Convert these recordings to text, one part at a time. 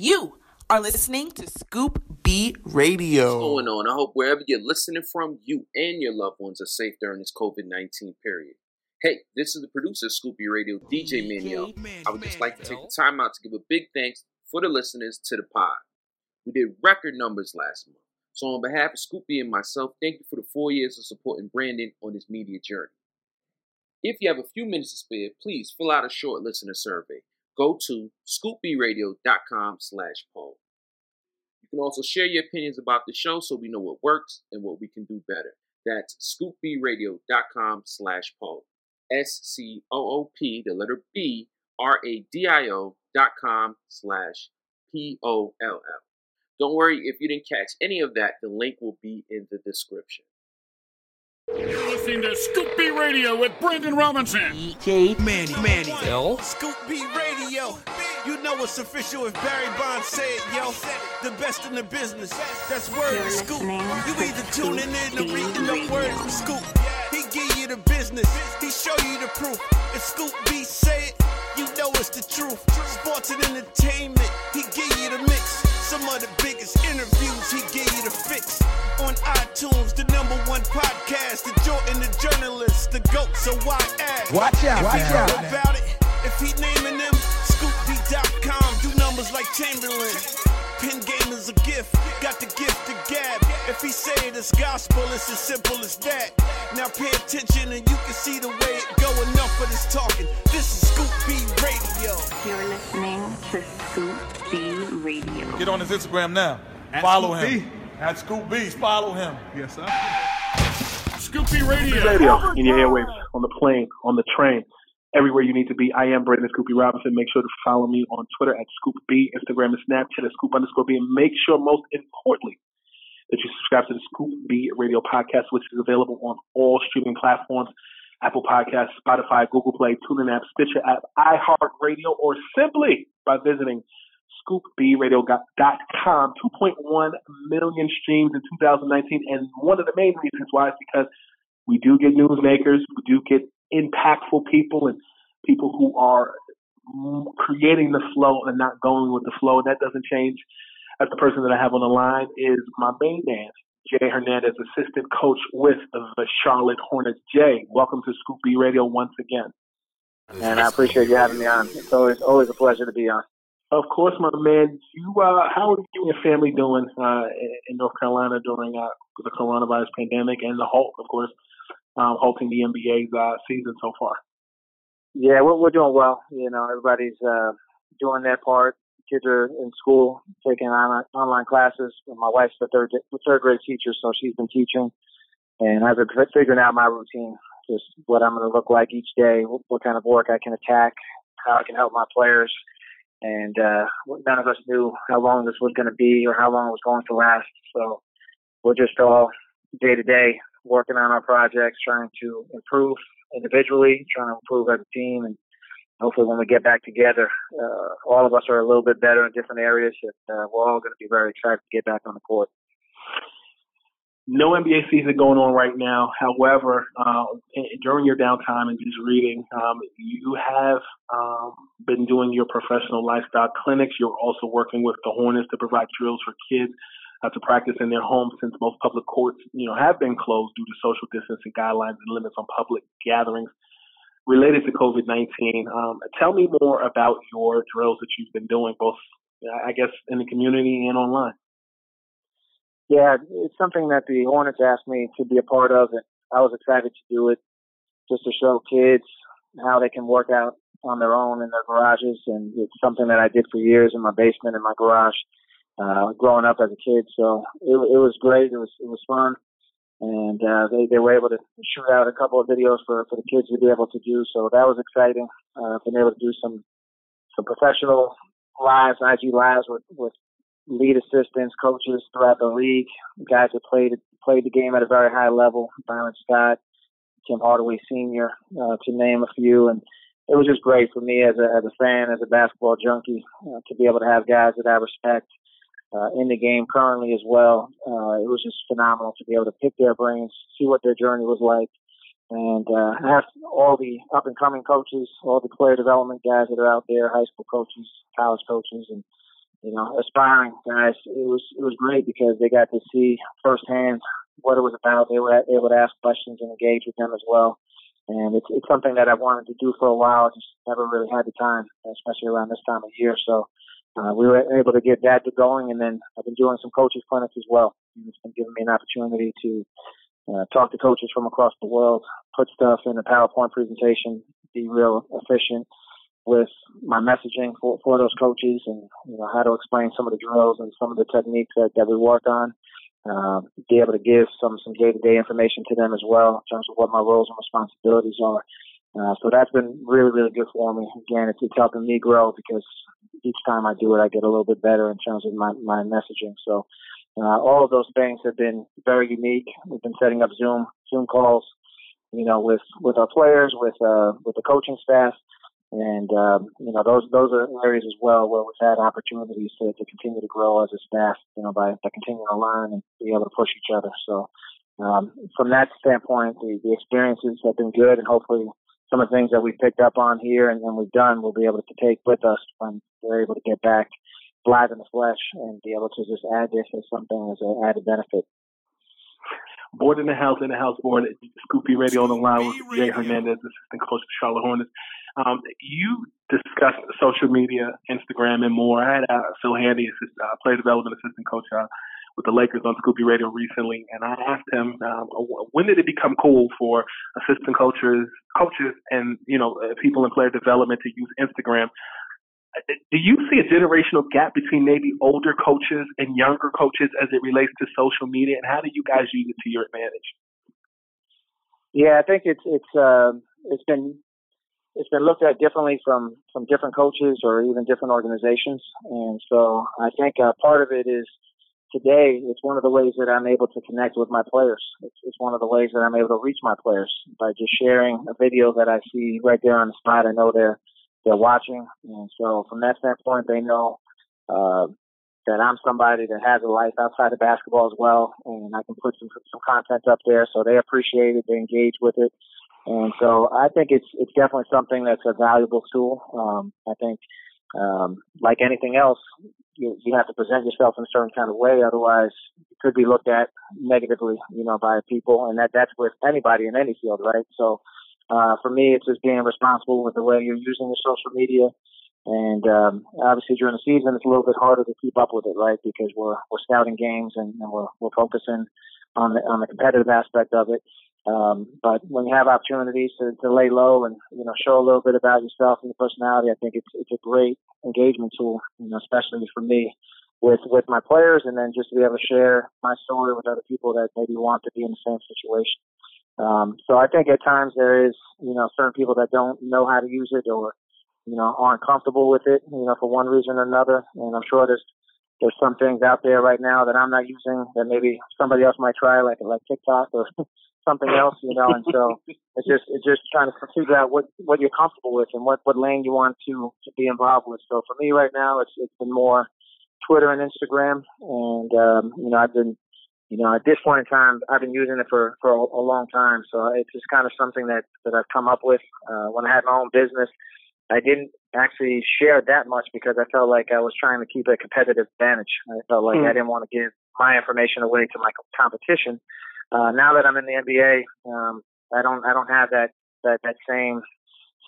You are listening to Scoop B Radio. What's going on? I hope wherever you're listening from, you and your loved ones are safe during this COVID 19 period. Hey, this is the producer of Scoop B Radio, DJ Manuel. I would just like to take the time out to give a big thanks for the listeners to the pod. We did record numbers last month. So, on behalf of Scoop B and myself, thank you for the four years of supporting Brandon on this media journey. If you have a few minutes to spare, please fill out a short listener survey. Go to scoopbradio.com slash poll. You can also share your opinions about the show so we know what works and what we can do better. That's scoopbradio.com slash poll. S-C-O-O-P, the letter B, R-A-D-I-O dot com slash P-O-L-L. Don't worry if you didn't catch any of that, the link will be in the description. You're listening to Scoop B Radio with Brandon Robinson. DJ Manny. Manny. Bill. Scoop B Radio. You know it's official if Barry Bonds said, yo. The best in the business. That's word You're of Scoop. You either tuning in or B reading the Radio. word from Scoop. He give you the business. He show you the proof. If Scoop B say it, you know it's the truth. Sports and entertainment. He give you the mix. Some of the biggest interviews. He give you the fix. On iTunes, the number one podcast. The Jordan, the journalist, the GOAT. So why ask? Watch out, If watch out. about it. If he naming them, scoopb.com, do numbers like Chamberlain. Pin game is a gift, got the gift to gab. If he say it is gospel, it's as simple as that. Now pay attention and you can see the way it go. Enough of this talking. This is Scoop B Radio. You're listening to Scoop B Radio. Get on his Instagram now. Follow him. At Scoop B's, follow him. Yes, sir. Scoop B Radio. radio in your airwaves, on the plane, on the train, everywhere you need to be. I am Brandon Scoop B Robinson. Make sure to follow me on Twitter at Scoop B, Instagram and Snapchat at Scoop underscore B. And make sure, most importantly, that you subscribe to the Scoop B Radio podcast, which is available on all streaming platforms. Apple Podcasts, Spotify, Google Play, TuneIn app, Stitcher app, iHeartRadio, or simply by visiting scoopbradio.com. 2.1 million streams in 2019. And one of the main reasons why is because we do get newsmakers, we do get impactful people and people who are creating the flow and not going with the flow. That doesn't change. As the person that I have on the line is my main man, Jay Hernandez, assistant coach with the Charlotte Hornets. Jay, welcome to Scoop B Radio once again. And I appreciate you having me on. It's always always a pleasure to be on. Of course, my man. You, uh, how are you and your family doing uh, in- in North Carolina during uh, the coronavirus pandemic and the halt, of course, um, halting the NBA's uh, season so far? Yeah, we're we're doing well. You know, everybody's uh, doing their part. Kids are in school, taking on, online classes. My wife's a third third grade teacher, so she's been teaching, and I've been figuring out my routine, just what I'm going to look like each day, what, what kind of work I can attack, how I can help my players. And uh, none of us knew how long this was going to be or how long it was going to last. So we're just all day to day working on our projects, trying to improve individually, trying to improve as a team, and hopefully when we get back together, uh, all of us are a little bit better in different areas, and uh, we're all going to be very excited to get back on the court. No NBA season going on right now. However, uh, during your downtime and just reading, um, you have um, been doing your professional lifestyle clinics. You're also working with the Hornets to provide drills for kids uh, to practice in their homes since most public courts, you know, have been closed due to social distancing guidelines and limits on public gatherings related to COVID-19. Um, tell me more about your drills that you've been doing, both, I guess, in the community and online. Yeah, it's something that the Hornets asked me to be a part of, and I was excited to do it just to show kids how they can work out on their own in their garages. And it's something that I did for years in my basement in my garage, uh, growing up as a kid. So it, it was great. It was it was fun and uh, they they were able to shoot out a couple of videos for for the kids to be able to do. So that was exciting. Uh, been able to do some some professional lives, IG lives with with lead assistants, coaches throughout the league, guys that played played the game at a very high level. Byron Scott, Tim Hardaway Sr., uh, to name a few, and it was just great for me as a as a fan, as a basketball junkie, uh, to be able to have guys that I respect uh, in the game currently as well. Uh, it was just phenomenal to be able to pick their brains, see what their journey was like, and uh, have all the up and coming coaches, all the player development guys that are out there, high school coaches, college coaches, and you know aspiring guys. It was it was great because they got to see firsthand what it was about. They were able to ask questions and engage with them as well. And it's it's something that I wanted to do for a while, I just never really had the time, especially around this time of year. So uh, we were able to get that going, and then I've been doing some coaches clinics as well. And it's been giving me an opportunity to uh, talk to coaches from across the world, put stuff in a PowerPoint presentation, be real efficient with my messaging for, for those coaches, and you know how to explain some of the drills and some of the techniques that, that we work on. Uh, be able to give some some day to day information to them as well in terms of what my roles and responsibilities are. Uh, so that's been really, really good for me. Again, it's, it's helping me grow because each time I do it, I get a little bit better in terms of my, my messaging. So uh, all of those things have been very unique. We've been setting up Zoom Zoom calls, you know, with with our players, with uh, with the coaching staff, and um, you know those those are areas as well where we've had opportunities to, to continue to grow as a staff, you know, by, by continuing to learn and be able to push each other. So um, from that standpoint, the, the experiences have been good, and hopefully some of the things that we've picked up on here and, and we've done, we'll be able to take with us when we're able to get back live in the flesh and be able to just add this as something as an added benefit. Board in the house, in the house board, Scoop B Radio on the line with Jay Hernandez, assistant coach of Charlotte Hornets. Um, you discussed social media, Instagram, and more. I had uh, Phil Handy, assist, uh, player development assistant coach, uh, with the Lakers on Scoop B Radio recently, and I asked him um, when did it become cool for assistant coaches, coaches, and you know uh, people in player development to use Instagram. Uh, do you see a generational gap between maybe older coaches and younger coaches as it relates to social media, and how do you guys use it to your advantage? Yeah, I think it's it's uh, it's been it's been looked at differently from from different coaches or even different organizations, and so I think uh, part of it is today, it's one of the ways that I'm able to connect with my players. It's, it's, one of the ways that I'm able to reach my players by just sharing a video that I see right there on the spot. I know they're they're watching, and so from that standpoint, they know uh, that I'm somebody that has a life outside of basketball as well, and I can put some some content up there, so they appreciate it, they engage with it, and so I think it's it's definitely something that's a valuable tool. Um, I think um, like anything else, you, you have to present yourself in a certain kind of way. Otherwise, you could be looked at negatively, you know, by people, and that that's with anybody in any field, right? So, uh, for me, it's just being responsible with the way you're using your social media. And um, obviously, during the season, it's a little bit harder to keep up with it, right? Because we're we're scouting games and, and we're we're focusing on the on the competitive aspect of it. Um, but when you have opportunities to, to lay low and you know show a little bit about yourself and your personality, I think it's it's a great engagement tool, you know, especially for me with with my players, and then just to be able to share my story with other people that maybe want to be in the same situation. Um, so I think at times there is you know certain people that don't know how to use it or you know aren't comfortable with it, you know, for one reason or another, and I'm sure there's there's some things out there right now that I'm not using that maybe somebody else might try, like like TikTok or something else, you know. And so it's just it's just trying to figure out what what you're comfortable with and what what lane you want to to be involved with. So for me right now, it's it's been more Twitter and Instagram, and um, you know I've been you know, at this point in time, I've been using it for for a, a long time. So it's just kind of something that that I've come up with. Uh, when I had my own business, I didn't actually share that much because I felt like I was trying to keep a competitive advantage. I felt like mm. I didn't want to give my information away to my competition. Uh, now that I'm in the NBA, um, I don't I don't have that that that same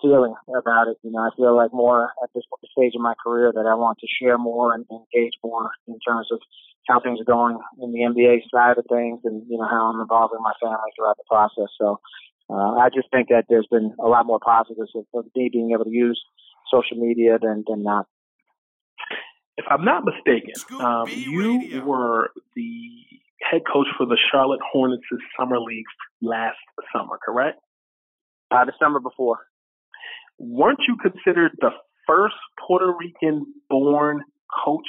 feeling about it. You know, I feel like more at this stage of my career that I want to share more and engage more in terms of how things are going in the NBA side of things and, you know, how I'm involving my family throughout the process. So uh, I just think that there's been a lot more positives of, of me being able to use social media than, than not. If I'm not mistaken, um, you were the head coach for the Charlotte Hornets' summer league last summer, correct? Uh, the summer before. Weren't you considered the first Puerto Rican born coach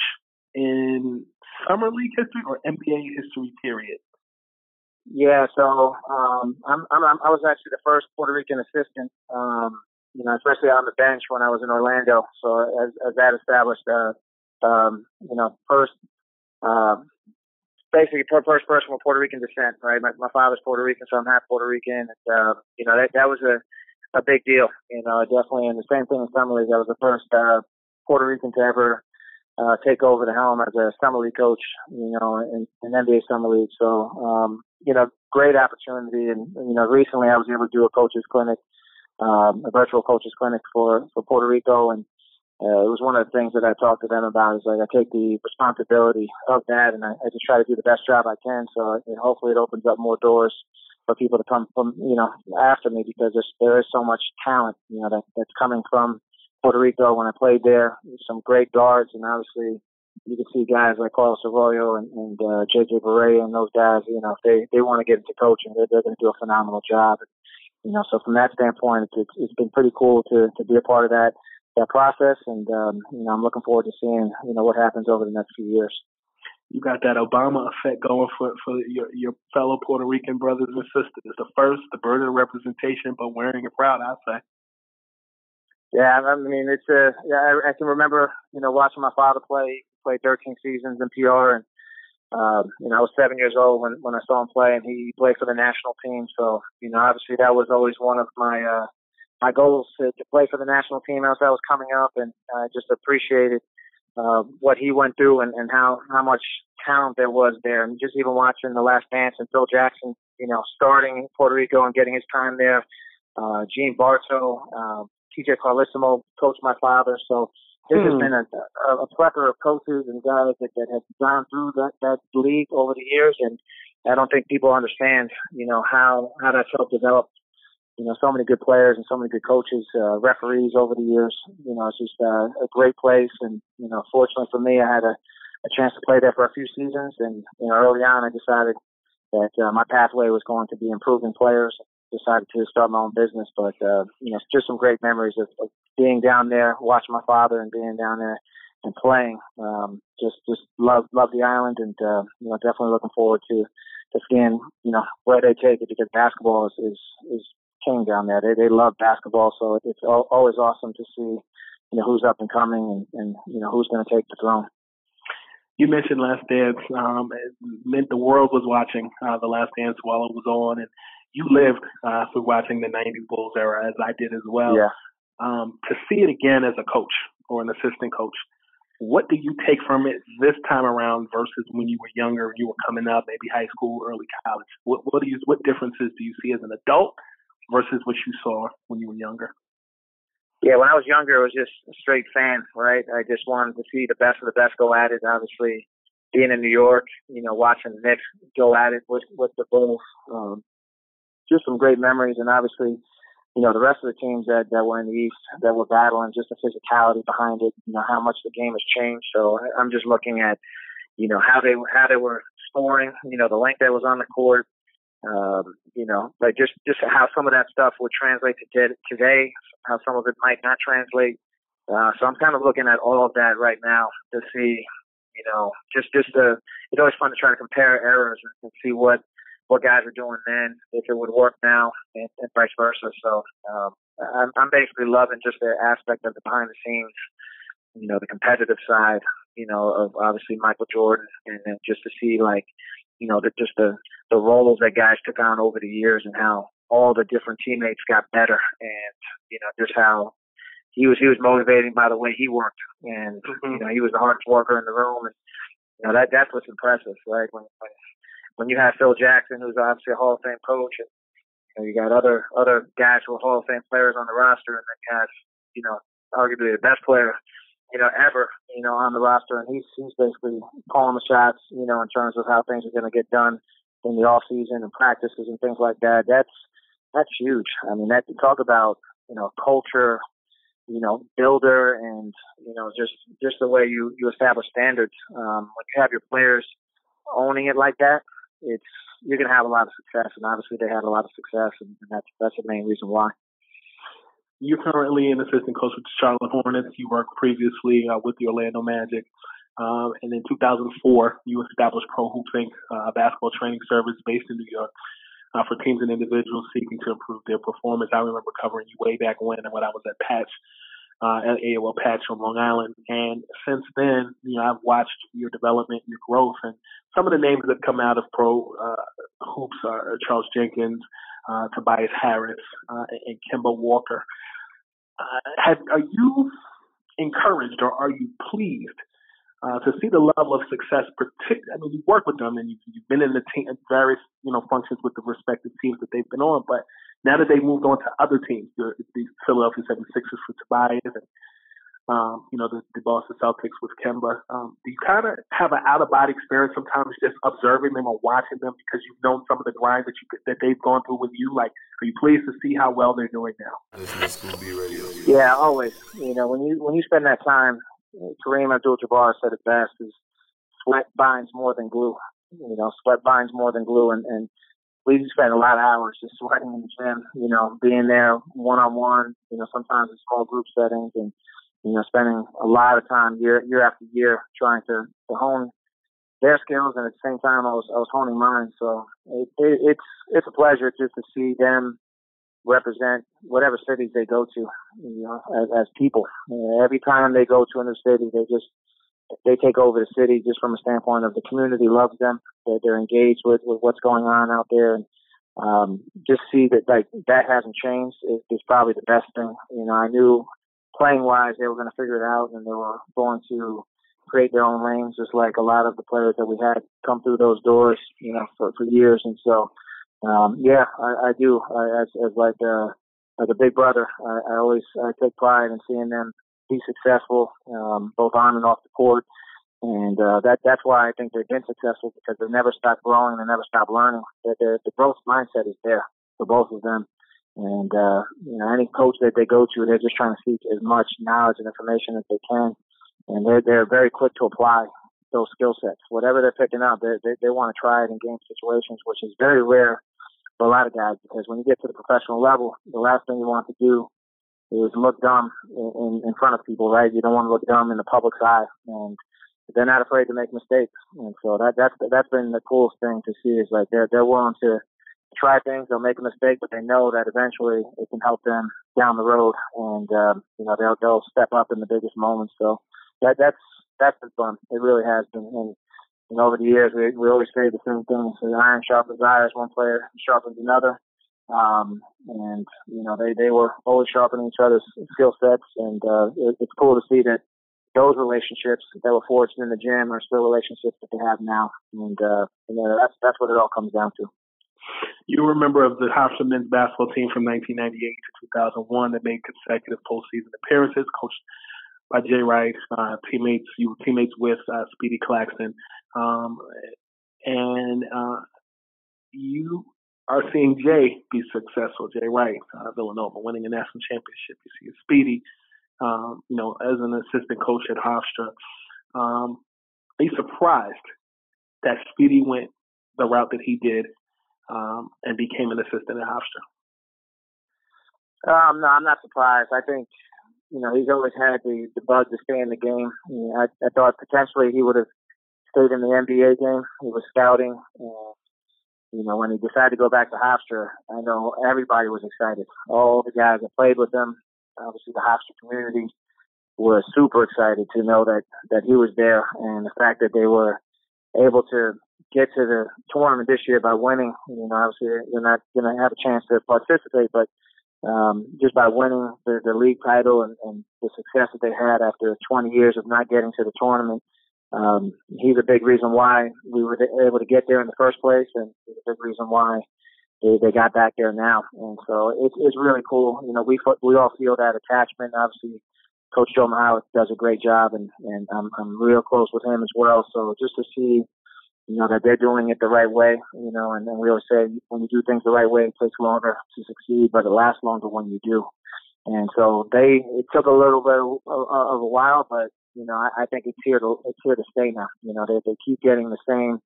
in summer league history or NBA history period? Yeah, so um, I'm, I'm I was actually the first Puerto Rican assistant. Um, you know, especially on the bench when I was in Orlando. So as, as that established, uh, um, you know, first, um, basically first person with Puerto Rican descent, right? My, my father's Puerto Rican, so I'm half Puerto Rican. And, uh, you know, that, that was a, a big deal, you know, definitely. And the same thing in summer league. I was the first, uh, Puerto Rican to ever, uh, take over the helm as a summer league coach, you know, in, in NBA summer league. So, um, you know, great opportunity. And, you know, recently I was able to do a coaches clinic, um, a virtual coaches clinic for, for Puerto Rico. And, uh, it was one of the things that I talked to them about is like I take the responsibility of that and I, I just try to do the best job I can. So it, hopefully it opens up more doors for people to come from, you know, after me because there's, there is so much talent, you know, that, that's coming from Puerto Rico when I played there. Some great guards, and obviously you can see guys like Carlos Arroyo and, and uh, JJ Barea and those guys. You know, if they they want to get into coaching, they're, they're going to do a phenomenal job. You know, so from that standpoint, it's, it's been pretty cool to to be a part of that that process, and um, you know, I'm looking forward to seeing you know what happens over the next few years. You got that Obama effect going for for your your fellow Puerto Rican brothers and sisters. The first, the burden of representation, but wearing it proud. I say. Yeah, I mean it's a uh, yeah. I, I can remember you know watching my father play play 13 seasons in PR, and um, you know I was seven years old when when I saw him play, and he played for the national team. So you know obviously that was always one of my uh, my goals to, to play for the national team as I was coming up, and I just appreciated uh, what he went through and, and how how much talent there was there, and just even watching the Last Dance and Phil Jackson, you know, starting in Puerto Rico and getting his time there. Uh, Gene Bartow, uh, PJ Carlesimo coached my father. So there's hmm. been a, a, a plethora of coaches and guys that, that have gone through that, that league over the years. And I don't think people understand, you know, how, how that's helped develop, you know, so many good players and so many good coaches, uh, referees over the years. You know, it's just uh, a great place. And, you know, fortunately for me, I had a, a chance to play there for a few seasons. And, you know, early on, I decided that uh, my pathway was going to be improving players decided to start my own business. But uh, you know, just some great memories of, of being down there, watching my father, and being down there and playing. Um, just just love love the island, and uh, you know, definitely looking forward to to seeing you know where they take it because basketball is is, is king down there. They they love basketball, so it's always awesome to see you know who's up and coming and, and you know who's going to take the throne. You mentioned Last Dance. Um, it meant the world was watching uh, the Last Dance while it was on, and you lived uh, through watching the 90 Bulls era as I did as well. Yeah. Um, to see it again as a coach or an assistant coach, what do you take from it this time around versus when you were younger, you were coming up, maybe high school, early college? What, what do you, what differences do you see as an adult versus what you saw when you were younger? Yeah, when I was younger, I was just a straight fan, right? I just wanted to see the best of the best go at it. Obviously, being in New York, you know, watching the Knicks go at it with with the Bulls, um, just some great memories, and obviously, you know, the rest of the teams that that were in the East that were battling, just the physicality behind it, you know, how much the game has changed. So I'm just looking at, you know, how they how they were scoring, you know, the length that was on the court, um, you know, like just just how some of that stuff would translate to today, how some of it might not translate. Uh, so I'm kind of looking at all of that right now to see, you know, just just uh, it's always fun to try to compare errors and see what what guys were doing then, if it would work now, and, and vice versa. So um, I'm, I'm basically loving just the aspect of the behind the scenes, you know, the competitive side, you know, of obviously Michael Jordan, and then just to see like, you know, the, just the the roles that guys took on over the years and how all the different teammates got better, and you know, just how he was he was motivating by the way he worked, and mm-hmm. you know, he was the hardest worker in the room, and you know that that's what's impressive, right? When when when you have Phil Jackson, who's obviously a Hall of Fame coach, and you know you got other other guys who are Hall of Fame players on the roster, and then you have you know arguably the best player you know ever you know on the roster, and he's he's basically calling the shots, you know, in terms of how things are going to get done in the off season and practices and things like that. That's that's huge. I mean, that to talk about you know culture, you know, builder, and you know just just the way you you establish standards. Um, when you have your players owning it like that, it's you're going to have a lot of success, and obviously they had a lot of success, and, and that's that's the main reason why. You're currently an assistant coach with the Charlotte Hornets. You worked previously uh, with the Orlando Magic. Um, and in 2004, you established Pro Hoops Inc., uh, a basketball training service based in New York uh, for teams and individuals seeking to improve their performance. I remember covering you way back when when I was at Patch uh, at AOL Patch on Long Island. And since then, you know, I've watched your development, your growth, and some of the names that come out of pro uh, hoops are Charles Jenkins, uh, Tobias Harris, and Kemba Walker. Uh, have, are you encouraged or are you pleased uh, to see the level of success? Partic- I mean, you work with them and you've, you've been in the team, various you know functions with the respective teams that they've been on, but now that they've moved on to other teams, the, the Philadelphia 76ers for Tobias and um, you know, the, the Boston Celtics with Kemba. Um, do you kind of have an out of body experience sometimes just observing them or watching them because you've known some of the grind that you that they've gone through with you? Like, are you pleased to see how well they're doing now? Yeah, always. You know, when you when you spend that time, Kareem Abdul-Jabbar said it best: "Is sweat binds more than glue." You know, sweat binds more than glue, and, and we spend a lot of hours just sweating in the gym, you know, being there one on one, you know, sometimes in small group settings and, you know, spending a lot of time year year after year trying to, to hone their skills and at the same time I was I was honing mine. So it, it, it's it's a pleasure just to see them represent whatever cities they go to, you know, as, as people. You know, every time they go to a new city, they just they take over the city just from a standpoint of the community loves them. They're, they're engaged with, with what's going on out there. And um, just see that like that hasn't changed is, is probably the best thing. You know, I knew playing wise they were going to figure it out and they were going to create their own lanes, just like a lot of the players that we had come through those doors, you know, for, for years. And so, um, yeah, I, I do. I, as, as like uh, as a big brother, I, I always I take pride in seeing them be successful, um, both on and off the court. And uh, that that's why I think they've been successful because they never stop growing, they never stop learning. The, the, the growth mindset is there for both of them. And uh, you know, any coach that they go to, they're just trying to seek as much knowledge and information as they can, and they're they're very quick to apply those skill sets. Whatever they're picking up, they they, they want to try it in game situations, which is very rare for a lot of guys because when you get to the professional level, the last thing you want to do is look dumb in, in front of people, right? You don't want to look dumb in the public's eye, and they're not afraid to make mistakes. And so that that's that's been the coolest thing to see is like they're they're willing to try things, they'll make a mistake, but they know that eventually it can help them down the road, and um, you know they'll they'll step up in the biggest moments. So that that's that's been fun. It really has been. And, and over the years, we we always say the same thing: so iron sharpens iron. One player sharpens another. Um, and you know they they were always sharpening each other's skill sets, and uh, it, it's cool to see that those relationships that were forged in the gym are still relationships that they have now, and uh, and uh, that's that's what it all comes down to. You were a member of the Hofstra men's basketball team from 1998 to 2001 that made consecutive postseason appearances, coached by Jay Wright, uh, teammates you were teammates with uh, Speedy Claxton, um, and uh, you are seeing Jay be successful. Jay Wright, uh, Villanova, winning a national championship. You see Speedy, um, you know, as an assistant coach at Hofstra. Um, are you surprised that Speedy went the route that he did um, and became an assistant at Hofstra? Um, no, I'm not surprised. I think, you know, he's always had the, the bug to stay in the game. You know, I, I thought potentially he would have stayed in the NBA game. He was scouting. And you know, when he decided to go back to Hofstra, I know everybody was excited. All the guys that played with him, obviously the Hofstra community, was super excited to know that that he was there, and the fact that they were able to get to the tournament this year by winning. You know, obviously you're not going to have a chance to participate, but um, just by winning the, the league title and, and the success that they had after 20 years of not getting to the tournament, um, he's a big reason why we were able to get there in the first place, and he's a big reason why they, they got back there now. And so it's it's really cool. You know, we we all feel that attachment. Obviously, Coach Joe Mihalich does a great job, and and I'm I'm real close with him as well. So just to see you know, that they're doing it the right way, you know, and, and we always say when you do things the right way, it takes longer to succeed, but it lasts longer when you do. And so they, it took a little bit of, a while, but, you know, I, I think it's here to, it's here to stay now. You know, they, they keep getting the same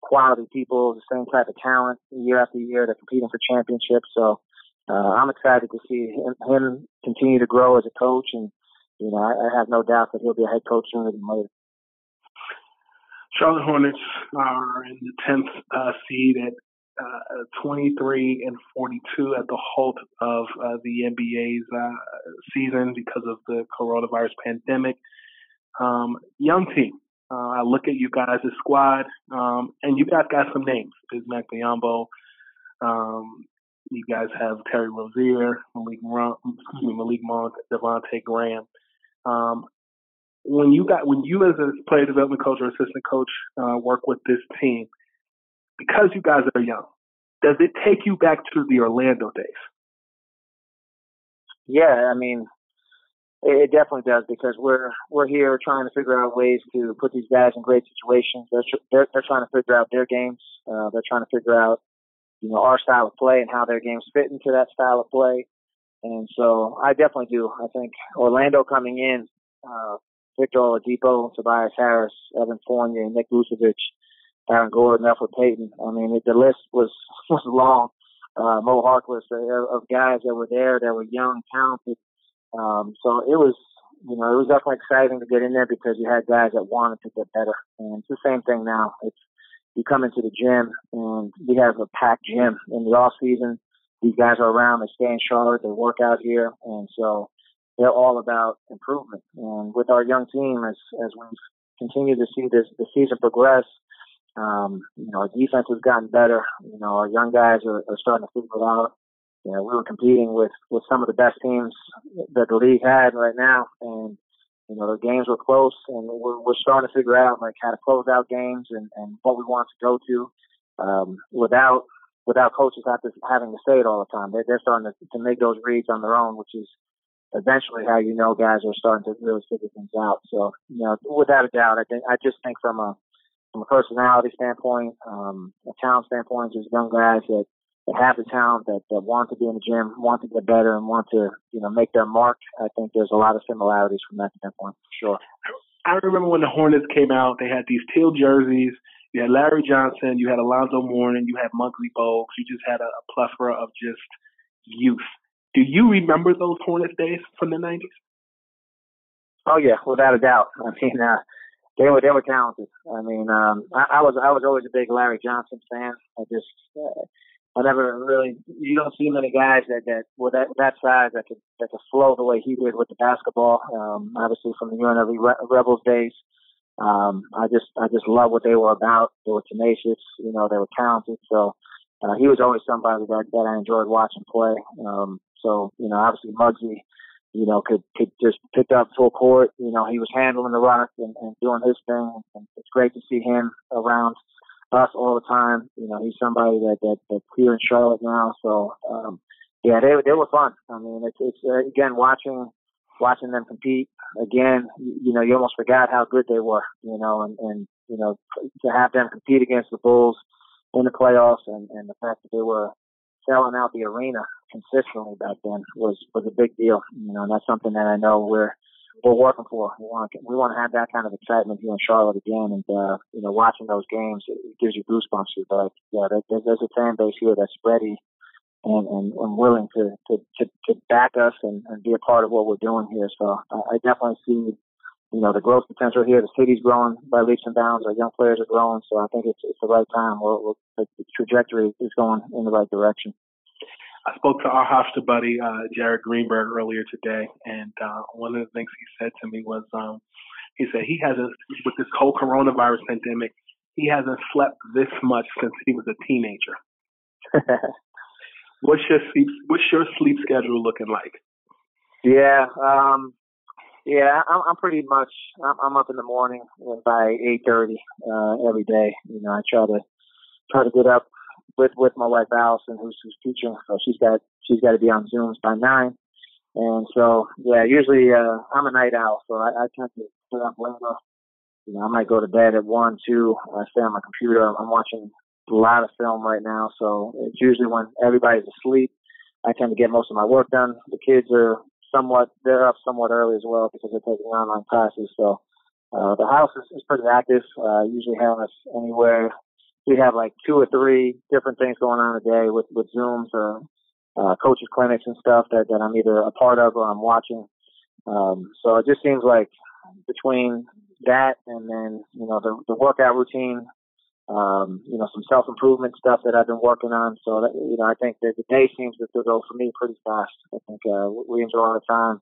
quality people, the same type of talent year after year. They're competing for championships. So, uh, I'm excited to see him, him continue to grow as a coach. And, you know, I, I have no doubt that he'll be a head coach sooner than later. Charlotte Hornets are in the 10th uh, seed at uh, 23 and 42 at the halt of uh, the NBA's uh, season because of the coronavirus pandemic. Um, young team. Uh, I look at you guys' as squad, um, and you guys got some names. Bismack Biyombo. Um, you guys have Terry Rozier, Malik, me, Malik Monk, Devonte Graham. Um, when you got when you as a player development coach or assistant coach uh, work with this team, because you guys are young, does it take you back to the Orlando days? Yeah, I mean, it definitely does because we're we're here trying to figure out ways to put these guys in great situations. They're they're, they're trying to figure out their games. Uh, they're trying to figure out you know our style of play and how their games fit into that style of play. And so I definitely do. I think Orlando coming in uh, Victor Oladipo, Tobias Harris, Evan Fournier, Nick Vucevic, Aaron Gordon, Elfrid Payton. I mean, it, the list was was long. Uh, Mo Harkless uh, of guys that were there that were young, talented. Um, so it was, you know, it was definitely exciting to get in there because you had guys that wanted to get better. And it's the same thing now. It's you come into the gym and we have a packed gym in the off season. These guys are around. They stay in Charlotte. They work out here, and so they're all about improvement. And with our young team, as as we continue to see this the season progress, um, you know, our defense has gotten better. You know, our young guys are, are starting to figure it out. You know, we were competing with with some of the best teams that the league had right now, and you know, the games were close, and we're, we're starting to figure out like how to close out games and and what we want to go to um, without without coaches having to say it all the time. They're, starting to make those reads on their own, which is eventually how you know guys are starting to really figure things out. So, you know, without a doubt, I think I just think from a from a personality standpoint, um, a talent standpoint, just young guys that, that have the talent, that, that want to be in the gym, want to get better, and want to, you know, make their mark. I think there's a lot of similarities from that standpoint, for sure. I remember when the Hornets came out, they had these teal jerseys. You had Larry Johnson, you had Alonzo Mourning, you had Muggsy Bogues. You just had a, a plethora of just youth. Do you remember those Hornets days from the '90s? Oh yeah, without a doubt. I mean, uh, they were they were talented. I mean, um, I, I was I was always a big Larry Johnson fan. I just uh, I never really you don't see many guys that that with that that size that could that could flow the way he did with the basketball. Um, obviously from the UNLV Re- Rebels days. Um, I just I just love what they were about. They were tenacious. You know, they were talented. So uh, he was always somebody that that I enjoyed watching play. Um, so, you know, obviously Muggsy, you know, could could just pick up full court. You know, he was handling the rock and, and doing his thing. And it's great to see him around us all the time. You know, he's somebody that that that's here in Charlotte now. So, um, yeah, they they were fun. I mean, it's it's uh, again watching watching them compete again. You, you know, you almost forgot how good they were. You know, and and you know to have them compete against the Bulls in the playoffs and and the fact that they were selling out the arena consistently back then was was a big deal. You know, and that's something that I know we're we're working for. We want to, we want to have that kind of excitement here in Charlotte again, and uh, you know, watching those games it, gives you goosebumps. But yeah, there, there's a fan base here that's ready and and, and willing to, to to to back us and, and be a part of what we're doing here. So I, I definitely see you know, the growth potential here. The city's growing by leaps and bounds. Our young players are growing, so I think it's it's the right time. We're, we're, the trajectory is going in the right direction. I spoke to our Hofstra buddy uh, Jared Greenberg earlier today, and uh, one of the things he said to me was, um, he said he hasn't with this whole coronavirus pandemic, he hasn't slept this much since he was a teenager. what's your sleep What's your sleep schedule looking like? Yeah, um, yeah, I'm, I'm pretty much I'm, I'm up in the morning by eight thirty uh, every day. You know, I try to try to get up with with my wife Allison, who's who's teaching, so she's got she's got to be on Zooms by nine. And so, yeah, usually uh, I'm a night owl, so I, I tend to stay up later. You know, I might go to bed at one, two. I stay on my computer. I'm watching a lot of film right now, so it's usually when everybody's asleep. I tend to get most of my work done. The kids are somewhat they're up somewhat early as well because they're taking online classes. So uh, the house is, is pretty active. Uh, usually have us anywhere. We have like two or three different things going on a day with with Zooms or uh, coaches clinics and stuff that that I'm either a part of or I'm watching. Um, so it just seems like between that and then you know the the workout routine um, you know, some self improvement stuff that I've been working on. So that, you know, I think that the day seems to go for me pretty fast. I think uh, we enjoy our time.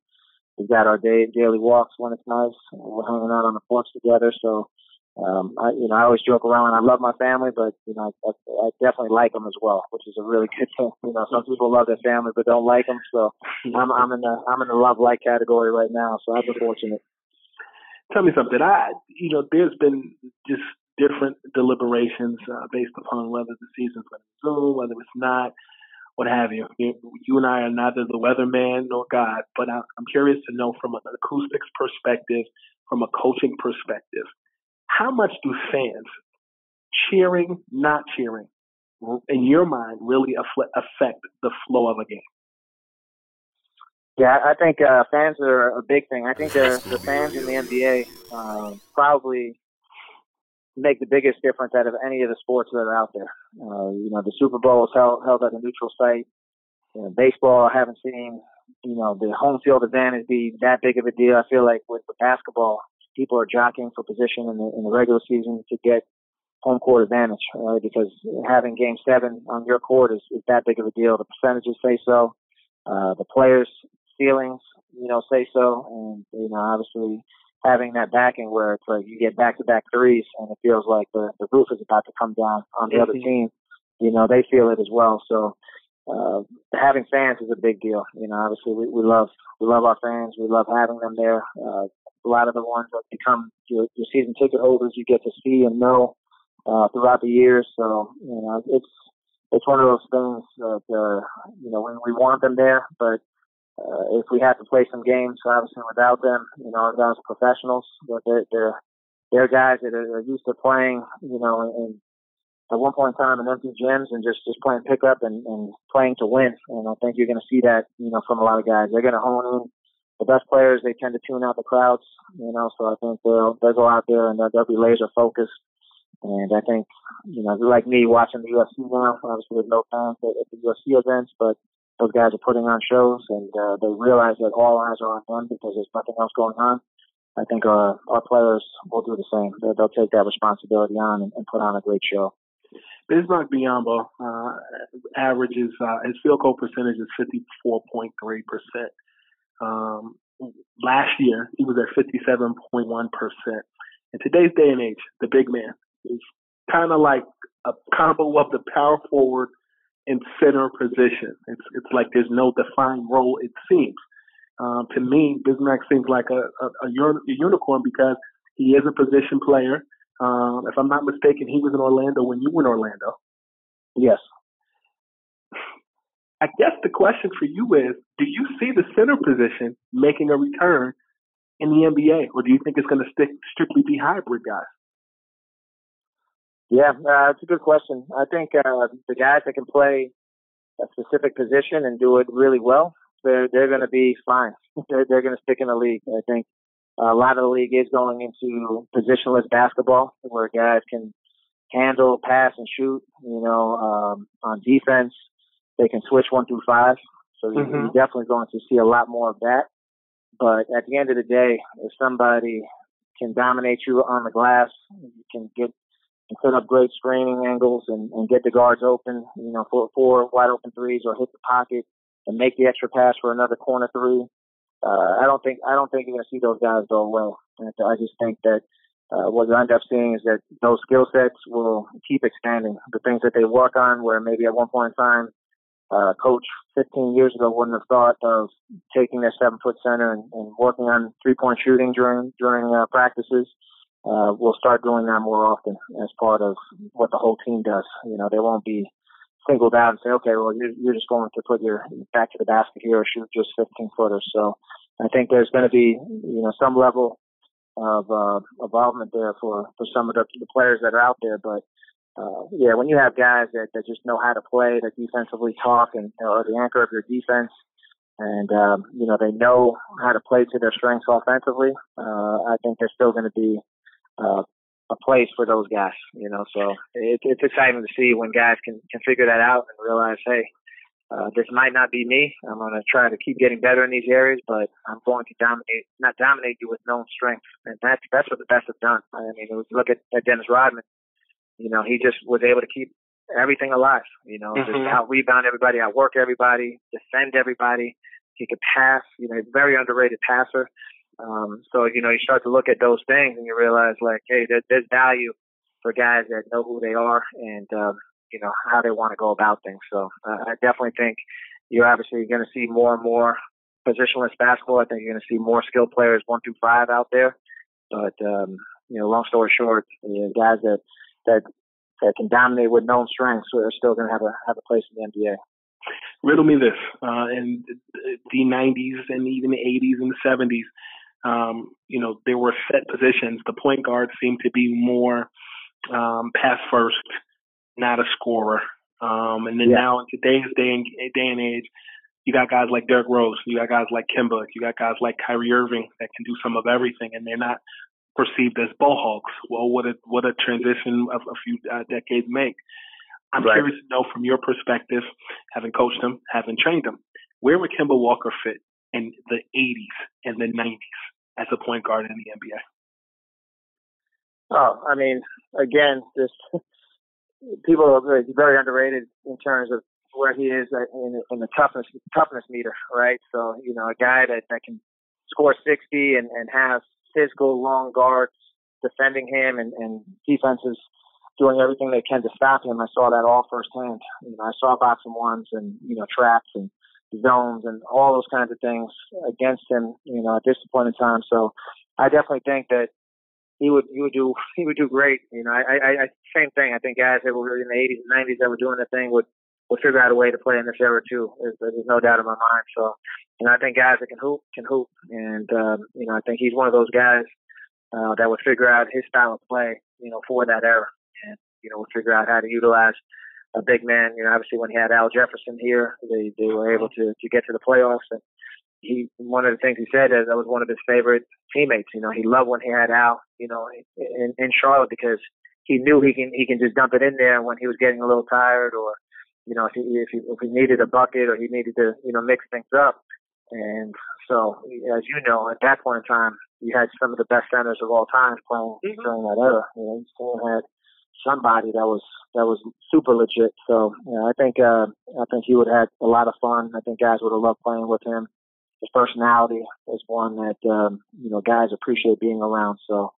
We've got our day daily walks when it's nice. We're hanging out on the porch together. So, um, I, you know, I always joke around. I love my family, but you know, I, I definitely like them as well, which is a really good thing. You know, some people love their family but don't like them. So, I'm I'm in the I'm in the love like category right now. So I've been fortunate. Tell me something. I, you know, there's been just different deliberations uh, based upon whether the season's going to resume, whether it's not, what have you. you. and I are neither the weatherman nor God, but I'm curious to know from an acoustics perspective, from a coaching perspective, how much do fans cheering, not cheering, in your mind, really affect the flow of a game? Yeah, I think uh, fans are a big thing. I think the, the fans in the NBA uh, probably make the biggest difference out of any of the sports that are out there. Uh, you know, the Super Bowl is held, held at a neutral site. You know, baseball, I haven't seen, you know, the home field advantage be that big of a deal. I feel like with the basketball, people are jockeying for position in the, in the regular season to get home court advantage, uh, because having game seven on your court is, is that big of a deal. The percentages say so. Uh, the players' feelings, you know, say so. And, you know, obviously, having that backing where it's like you get back to back threes and it feels like the, the roof is about to come down on the mm-hmm. other team, you know, they feel it as well. So uh having fans is a big deal. You know, obviously we, we love we love our fans, we love having them there. Uh a lot of the ones that become your, your season ticket holders you get to see and know uh throughout the years. So, you know, it's it's one of those things that uh, you know, we, we want them there, but uh, if we have to play some games, obviously without them, you know, our guys are professionals, but they're they're, they're guys that are, used to playing, you know, and at one point in time in empty gyms and just just playing pickup and, and playing to win. And I think you're going to see that, you know, from a lot of guys. They're going to hone in. The best players, they tend to tune out the crowds, you know. So I think they'll they'll go out there and they'll, they'll be laser focused. And I think, you know, like me watching the UFC now, obviously there's no fans at the UFC events, but those guys are putting on shows and uh, they realize that all eyes are on them because there's nothing else going on. I think our our players will do the same. They'll, they'll take that responsibility on and, and put on a great show. Bismack Biyombo uh, averages uh, his field goal percentage is fifty four point three percent. Um, last year he was at fifty seven point one percent. In today's day and age, the big man is kind of like a combo of the power forward in center position. It's it's like there's no defined role. It seems um, to me, Bismack seems like a, a, a, unicorn because he is a position player. Um, if I'm not mistaken, he was in Orlando when you were in Orlando. Yes. I guess the question for you is: Do you see the center position making a return in the NBA, or do you think it's going to stick strictly be hybrid guys? Yeah, uh, it's a good question. I think uh, the guys that can play a specific position and do it really well, they're they're going to be fine. they're they're going to stick in the league. I think a lot of the league is going into positionless basketball, where guys can handle, pass, and shoot. You know, um, on defense, they can switch one through five. So mm-hmm. you're definitely going to see a lot more of that. But at the end of the day, if somebody can dominate you on the glass. You can get and set up great screening angles and, and get the guards open, you know, for four wide open threes or hit the pocket and make the extra pass for another corner three. Uh, I don't think I don't think you're going to see those guys go away. And I just think that uh, what you end up seeing is that those skill sets will keep expanding. The things that they work on, where maybe at one point in time, uh, coach 15 years ago wouldn't have thought of taking their seven foot center and, and working on three point shooting during during uh, practices. Uh, we'll start doing that more often as part of what the whole team does. You know, they won't be singled out and say, okay, well, you're, you're just going to put your back to the basket here or shoot just 15 footers. So I think there's going to be, you know, some level of uh, involvement there for for some of the, the players that are out there. But uh, yeah, when you have guys that, that just know how to play, that defensively talk, and are the anchor of your defense, and um, you know they know how to play to their strengths offensively, uh, I think there's still going to be uh, a place for those guys. You know, so it, it's exciting to see when guys can can figure that out and realize, hey, uh, this might not be me. I'm going to try to keep getting better in these areas, but I'm going to dominate, not dominate you with known strength. And that's, that's what the best have done. I mean, if you look at, at Dennis Rodman, you know, he just was able to keep everything alive, you know, mm-hmm. just out rebound everybody, outwork everybody, defend everybody. He could pass, you know, he's a very underrated passer. Um, so, you know, you start to look at those things and you realize like, hey, there, there's value for guys that know who they are and, um, you know how they want to go about things. So uh, I definitely think you're obviously going to see more and more positionless basketball. I think you're going to see more skilled players one through five out there. But um, you know, long story short, you know, guys that that that can dominate with known strengths are still going to have a have a place in the NBA. Riddle me this: uh, in the '90s and even the '80s and the '70s, um, you know, there were set positions. The point guard seemed to be more um, pass first not a scorer. Um, and then yeah. now in today's day and day and age, you got guys like Derrick Rose, you got guys like Kemba, you got guys like Kyrie Irving that can do some of everything, and they're not perceived as ball hogs. Well, what a what a transition of a few uh, decades make. I'm right. curious to know from your perspective, having coached him, having trained him, where would Kemba Walker fit in the 80s and the 90s as a point guard in the NBA? Oh, I mean, again, this people are very, underrated in terms of where he is in, in the toughness toughness meter, right? So you know, a guy that that can score 60 and and have physical long guards defending him and and defenses doing everything they can to stop him. I saw that all firsthand. You know, I saw box and ones and you know traps and zones and all those kinds of things against him. You know, at this point in time. So I definitely think that he would he would do he would do great. You know, I, I, I same thing. I think guys that were in the 80s and 90s that were doing the thing would would figure out a way to play in this era too. There's, there's no doubt in my mind. So, you know, I think guys that can hoop can hoop, and um, you know, I think he's one of those guys uh, that would figure out his style of play. You know, for that era, and you know, would figure out how to utilize a big man. You know, obviously when he had Al Jefferson here, they they were able to to get to the playoffs and he one of the things he said is that was one of his favorite teammates. You know, he loved when he had Al, you know, in, in Charlotte because he knew he can he can just dump it in there when he was getting a little tired or you know if he if he, if he needed a bucket or he needed to you know mix things up. And so, as you know, at that point in time, you had some of the best centers of all time playing mm-hmm. during that era. You know, you still had somebody that was that was super legit. So, you know, I think uh, I think he would have had a lot of fun. I think guys would have loved playing with him his personality is one that um, you know guys appreciate being around. So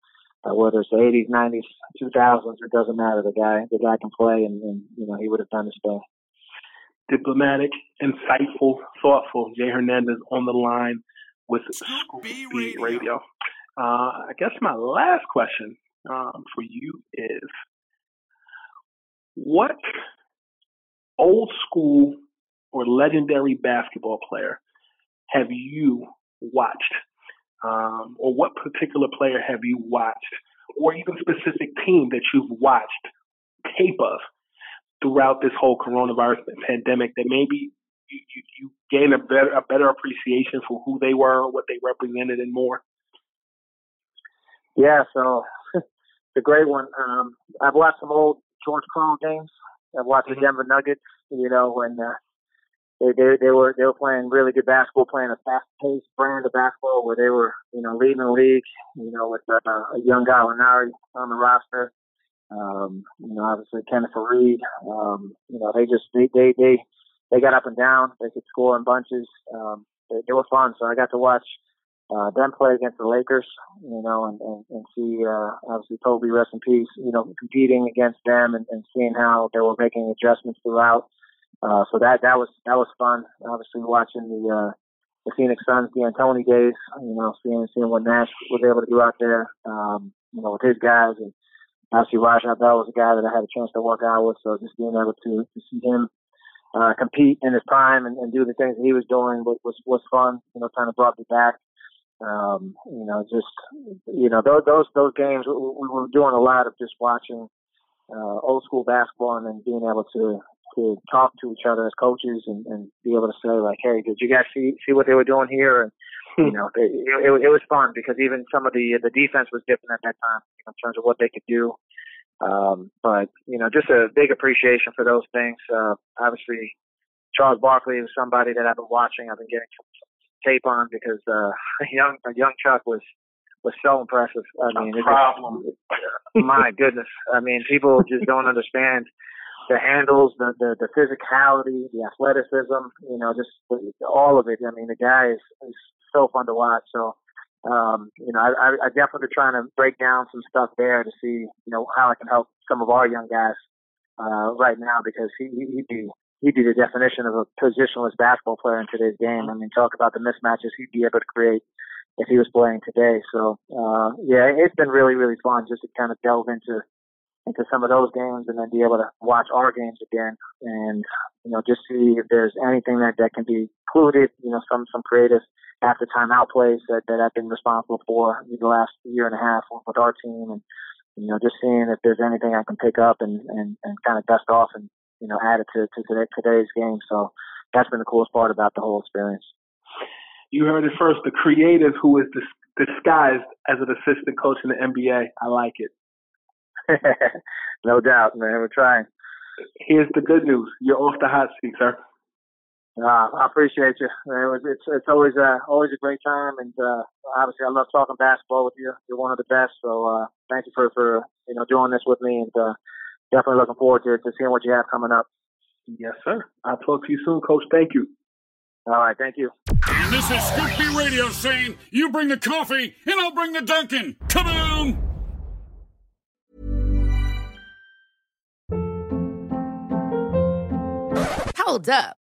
uh, whether it's the 80s, 90s, 2000s, it doesn't matter. The guy, the guy can play, and, and you know he would have done his thing. Diplomatic, insightful, thoughtful. Jay Hernandez on the line with Scoop B Radio. Radio. Uh, I guess my last question um, for you is, what old school or legendary basketball player have you watched? Um, or what particular player have you watched? Or even specific team that you've watched tape of throughout this whole coronavirus pandemic that maybe you, you, you gain a better a better appreciation for who they were, what they represented, and more? Yeah, so it's a great one. Um, I've watched some old George Karl games. I've watched the. Denver Nuggets. You know when uh, they, they they were they were playing really good basketball, playing a fast paced brand of basketball where they were you know leading the league. You know, with uh, a young guy Linari on the roster. Um, you know, obviously Kenneth Faried. Um, you know, they just they they they they got up and down. They could score in bunches. Um, they, they were fun. So I got to watch uh, them play against the Lakers, you know, and, and, and see, uh, obviously Kobe, rest in peace, you know, competing against them and, and seeing how they were making adjustments throughout. Uh, so that, that was, that was fun. Obviously watching the, uh, the Phoenix Suns, the D'Antoni days, you know, seeing, seeing what Nash was able to do out there, um, you know, with his guys and obviously Raja Bell was a guy that I had a chance to work out with. So just being able to, to see him, uh, compete in his prime and, and do the things that he was doing was, was, was fun, you know, kind of brought me back. Um, you know, just you know those those those games we, we were doing a lot of just watching uh, old school basketball and then being able to to talk to each other as coaches and, and be able to say like, hey, did you guys see see what they were doing here? And you know, it, it, it was fun because even some of the the defense was different at that time you know, in terms of what they could do. Um, but you know, just a big appreciation for those things. Uh, obviously, Charles Barkley was somebody that I've been watching. I've been getting some, tape on because uh, young young Chuck was was so impressive. I mean, no problem. my goodness. I mean, people just don't understand the handles, the, the the physicality, the athleticism. You know, just all of it. I mean, the guy is, is so fun to watch. So. Um, you know, I, I definitely trying to break down some stuff there to see, you know, how I can help some of our young guys uh, right now because he, he'd be he'd be the definition of a positionless basketball player in today's game. I mean, talk about the mismatches he'd be able to create if he was playing today. So, uh, yeah, it's been really, really fun just to kind of delve into into some of those games and then be able to watch our games again and you know just see if there's anything that that can be included. You know, some some creative after timeout plays that that I've been responsible for the last year and a half with our team and you know, just seeing if there's anything I can pick up and, and, and kind of dust off and you know, added to, to today, today's game. So that's been the coolest part about the whole experience. You heard it first. The creative who is dis- disguised as an assistant coach in the NBA. I like it. no doubt, man. We're trying. Here's the good news. You're off the hot seat, sir. Uh, I appreciate you. It was, it's it's always uh, always a great time, and uh, obviously I love talking basketball with you. You're one of the best, so uh, thank you for for you know doing this with me, and uh, definitely looking forward to, to seeing what you have coming up. Yes, sir. I'll talk to you soon, Coach. Thank you. All right, thank you. And this is Scoop B Radio saying, you bring the coffee and I'll bring the Dunkin'. Kaboom! Hold up.